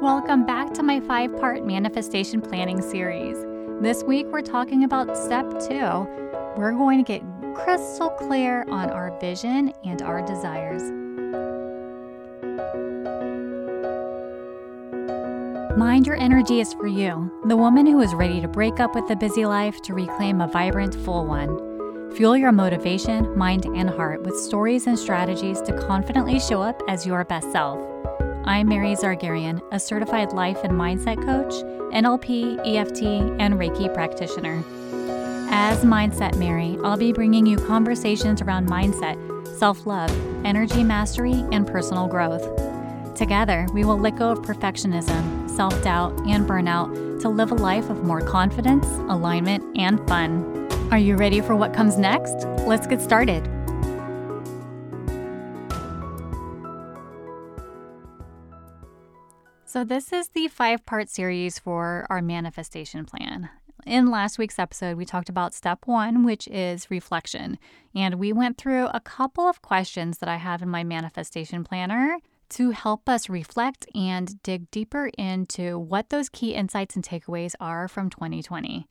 Welcome back to my five part manifestation planning series. This week we're talking about step two. We're going to get crystal clear on our vision and our desires. Mind Your Energy is for you, the woman who is ready to break up with the busy life to reclaim a vibrant, full one. Fuel your motivation, mind, and heart with stories and strategies to confidently show up as your best self. I'm Mary Zargarian, a certified life and mindset coach, NLP, EFT, and Reiki practitioner. As Mindset Mary, I'll be bringing you conversations around mindset, self love, energy mastery, and personal growth. Together, we will let go of perfectionism, self doubt, and burnout to live a life of more confidence, alignment, and fun. Are you ready for what comes next? Let's get started. So, this is the five part series for our manifestation plan. In last week's episode, we talked about step one, which is reflection. And we went through a couple of questions that I have in my manifestation planner to help us reflect and dig deeper into what those key insights and takeaways are from 2020.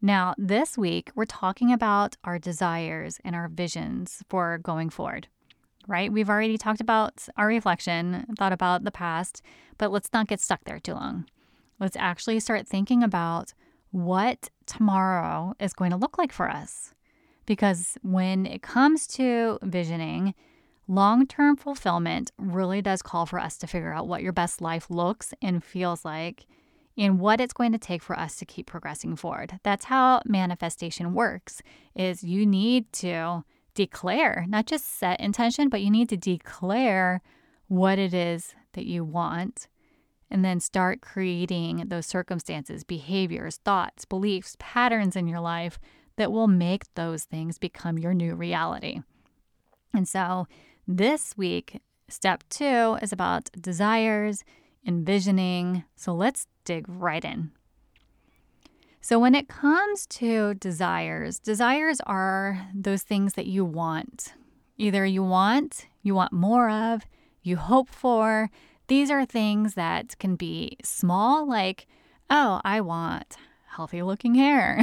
Now, this week, we're talking about our desires and our visions for going forward right? We've already talked about our reflection, thought about the past, but let's not get stuck there too long. Let's actually start thinking about what tomorrow is going to look like for us. Because when it comes to visioning, long term fulfillment really does call for us to figure out what your best life looks and feels like and what it's going to take for us to keep progressing forward. That's how manifestation works is you need to declare, not just set intention, but you need to declare what it is that you want and then start creating those circumstances, behaviors, thoughts, beliefs, patterns in your life that will make those things become your new reality. And so this week, step two is about desires, envisioning. So let's dig right in. So, when it comes to desires, desires are those things that you want. Either you want, you want more of, you hope for. These are things that can be small, like, oh, I want healthy looking hair.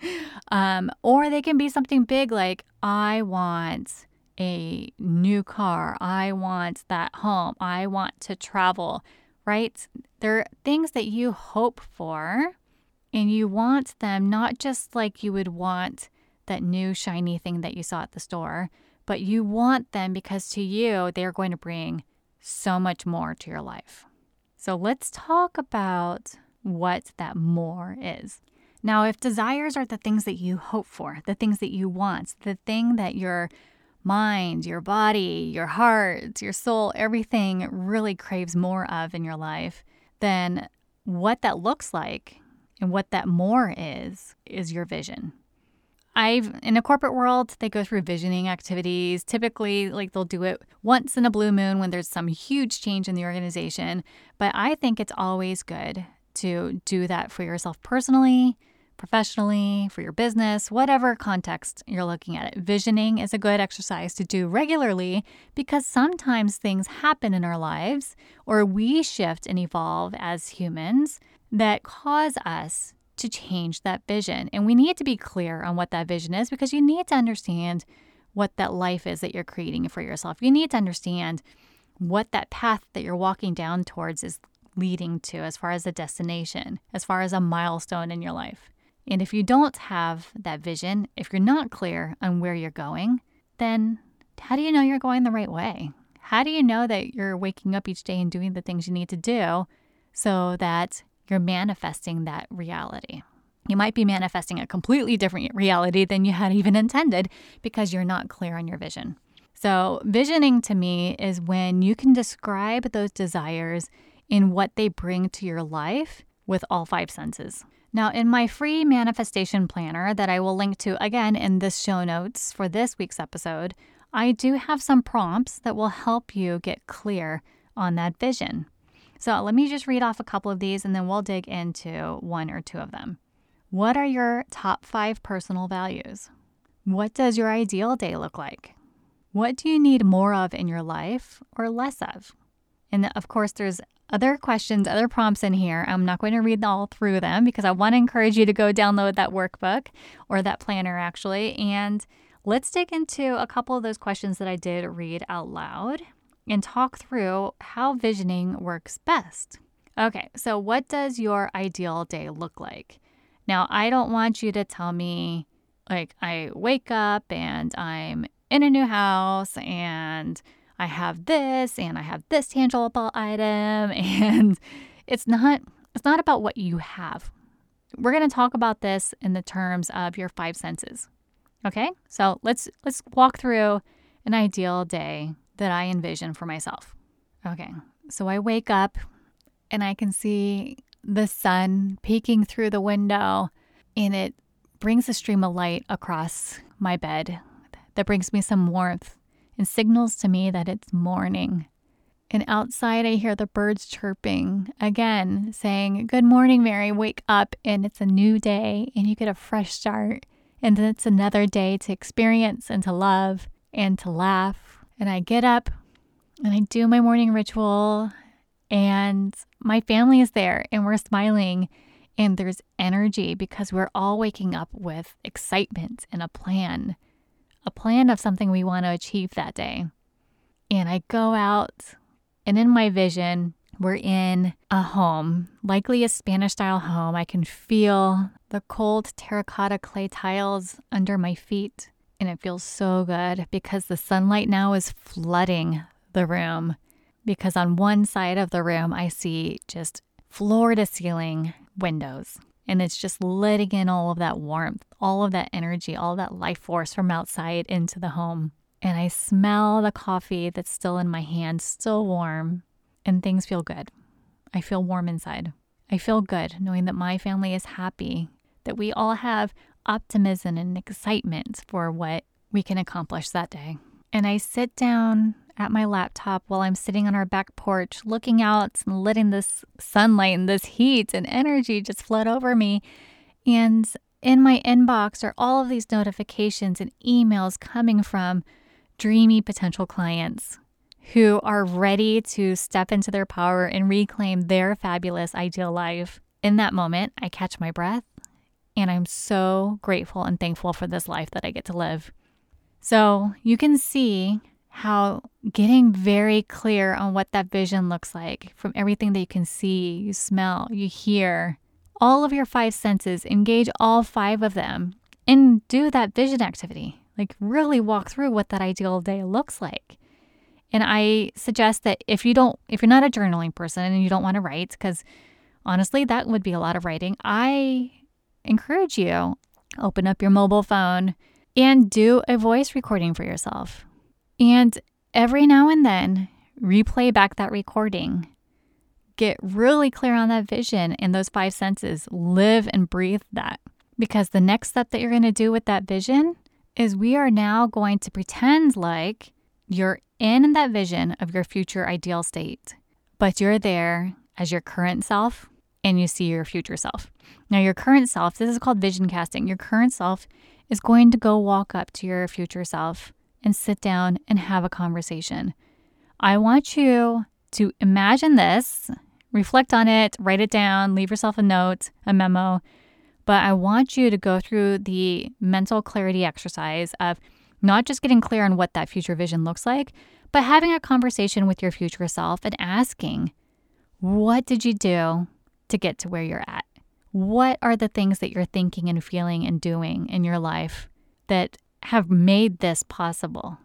um, or they can be something big, like, I want a new car. I want that home. I want to travel, right? They're things that you hope for and you want them not just like you would want that new shiny thing that you saw at the store, but you want them because to you, they're going to bring so much more to your life. So let's talk about what that more is. Now, if desires are the things that you hope for, the things that you want, the thing that your mind, your body, your heart, your soul, everything really craves more of in your life, then what that looks like and what that more is, is your vision. I've in a corporate world, they go through visioning activities. Typically, like they'll do it once in a blue moon when there's some huge change in the organization. But I think it's always good to do that for yourself personally, professionally, for your business, whatever context you're looking at it. Visioning is a good exercise to do regularly because sometimes things happen in our lives or we shift and evolve as humans that cause us to change that vision. And we need to be clear on what that vision is because you need to understand what that life is that you're creating for yourself. You need to understand what that path that you're walking down towards is leading to as far as a destination, as far as a milestone in your life. And if you don't have that vision, if you're not clear on where you're going, then how do you know you're going the right way? How do you know that you're waking up each day and doing the things you need to do so that you're manifesting that reality. You might be manifesting a completely different reality than you had even intended because you're not clear on your vision. So, visioning to me is when you can describe those desires in what they bring to your life with all five senses. Now, in my free manifestation planner that I will link to again in the show notes for this week's episode, I do have some prompts that will help you get clear on that vision. So let me just read off a couple of these and then we'll dig into one or two of them. What are your top five personal values? What does your ideal day look like? What do you need more of in your life or less of? And of course, there's other questions, other prompts in here. I'm not going to read all through them because I want to encourage you to go download that workbook or that planner actually. And let's dig into a couple of those questions that I did read out loud and talk through how visioning works best. Okay, so what does your ideal day look like? Now, I don't want you to tell me, like, I wake up and I'm in a new house and I have this and I have this tangible item and it's not it's not about what you have. We're going to talk about this in the terms of your five senses. Okay? So, let's let's walk through an ideal day that I envision for myself. Okay. So I wake up and I can see the sun peeking through the window and it brings a stream of light across my bed that brings me some warmth and signals to me that it's morning. And outside, I hear the birds chirping again, saying, Good morning, Mary. Wake up, and it's a new day, and you get a fresh start. And it's another day to experience and to love and to laugh. And I get up and I do my morning ritual, and my family is there, and we're smiling, and there's energy because we're all waking up with excitement and a plan a plan of something we want to achieve that day. And I go out, and in my vision, we're in a home, likely a Spanish style home. I can feel the cold terracotta clay tiles under my feet, and it feels so good because the sunlight now is flooding the room. Because on one side of the room, I see just floor to ceiling windows. And it's just letting in all of that warmth, all of that energy, all that life force from outside into the home. And I smell the coffee that's still in my hand, still warm, and things feel good. I feel warm inside. I feel good knowing that my family is happy, that we all have optimism and excitement for what we can accomplish that day. And I sit down at my laptop while I'm sitting on our back porch, looking out and letting this sunlight and this heat and energy just flood over me. And in my inbox are all of these notifications and emails coming from dreamy potential clients who are ready to step into their power and reclaim their fabulous ideal life. In that moment, I catch my breath and I'm so grateful and thankful for this life that I get to live. So you can see how getting very clear on what that vision looks like from everything that you can see, you smell, you hear, all of your five senses, engage all five of them and do that vision activity. Like, really walk through what that ideal day looks like. And I suggest that if you don't, if you're not a journaling person and you don't want to write, because honestly, that would be a lot of writing, I encourage you open up your mobile phone and do a voice recording for yourself. And every now and then, replay back that recording. Get really clear on that vision and those five senses. Live and breathe that. Because the next step that you're going to do with that vision is we are now going to pretend like you're in that vision of your future ideal state, but you're there as your current self and you see your future self. Now, your current self, this is called vision casting. Your current self is going to go walk up to your future self and sit down and have a conversation. I want you to imagine this, reflect on it, write it down, leave yourself a note, a memo. But I want you to go through the mental clarity exercise of not just getting clear on what that future vision looks like, but having a conversation with your future self and asking, what did you do to get to where you're at? What are the things that you're thinking and feeling and doing in your life that have made this possible.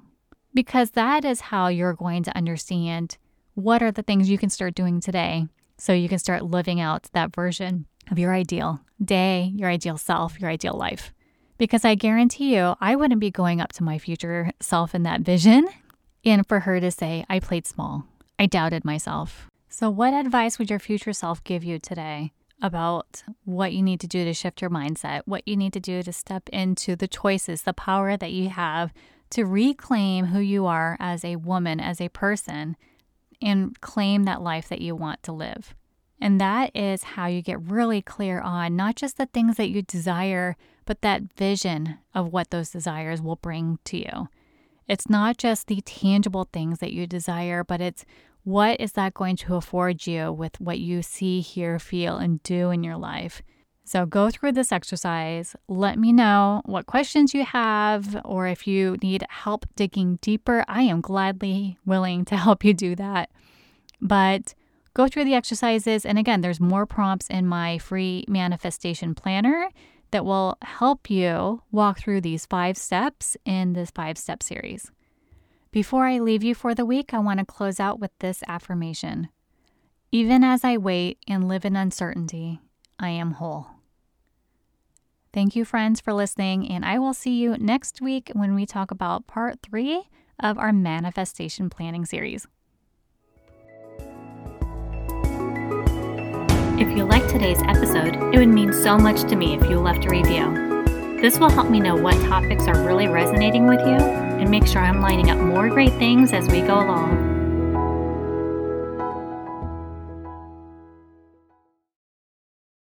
Because that is how you're going to understand what are the things you can start doing today so you can start living out that version of your ideal day, your ideal self, your ideal life. Because I guarantee you, I wouldn't be going up to my future self in that vision and for her to say, I played small, I doubted myself. So, what advice would your future self give you today? About what you need to do to shift your mindset, what you need to do to step into the choices, the power that you have to reclaim who you are as a woman, as a person, and claim that life that you want to live. And that is how you get really clear on not just the things that you desire, but that vision of what those desires will bring to you. It's not just the tangible things that you desire, but it's What is that going to afford you with what you see, hear, feel, and do in your life? So go through this exercise. Let me know what questions you have, or if you need help digging deeper, I am gladly willing to help you do that. But go through the exercises. And again, there's more prompts in my free manifestation planner that will help you walk through these five steps in this five step series. Before I leave you for the week, I want to close out with this affirmation Even as I wait and live in uncertainty, I am whole. Thank you, friends, for listening, and I will see you next week when we talk about part three of our manifestation planning series. If you liked today's episode, it would mean so much to me if you left a review. This will help me know what topics are really resonating with you and make sure I'm lining up more great things as we go along.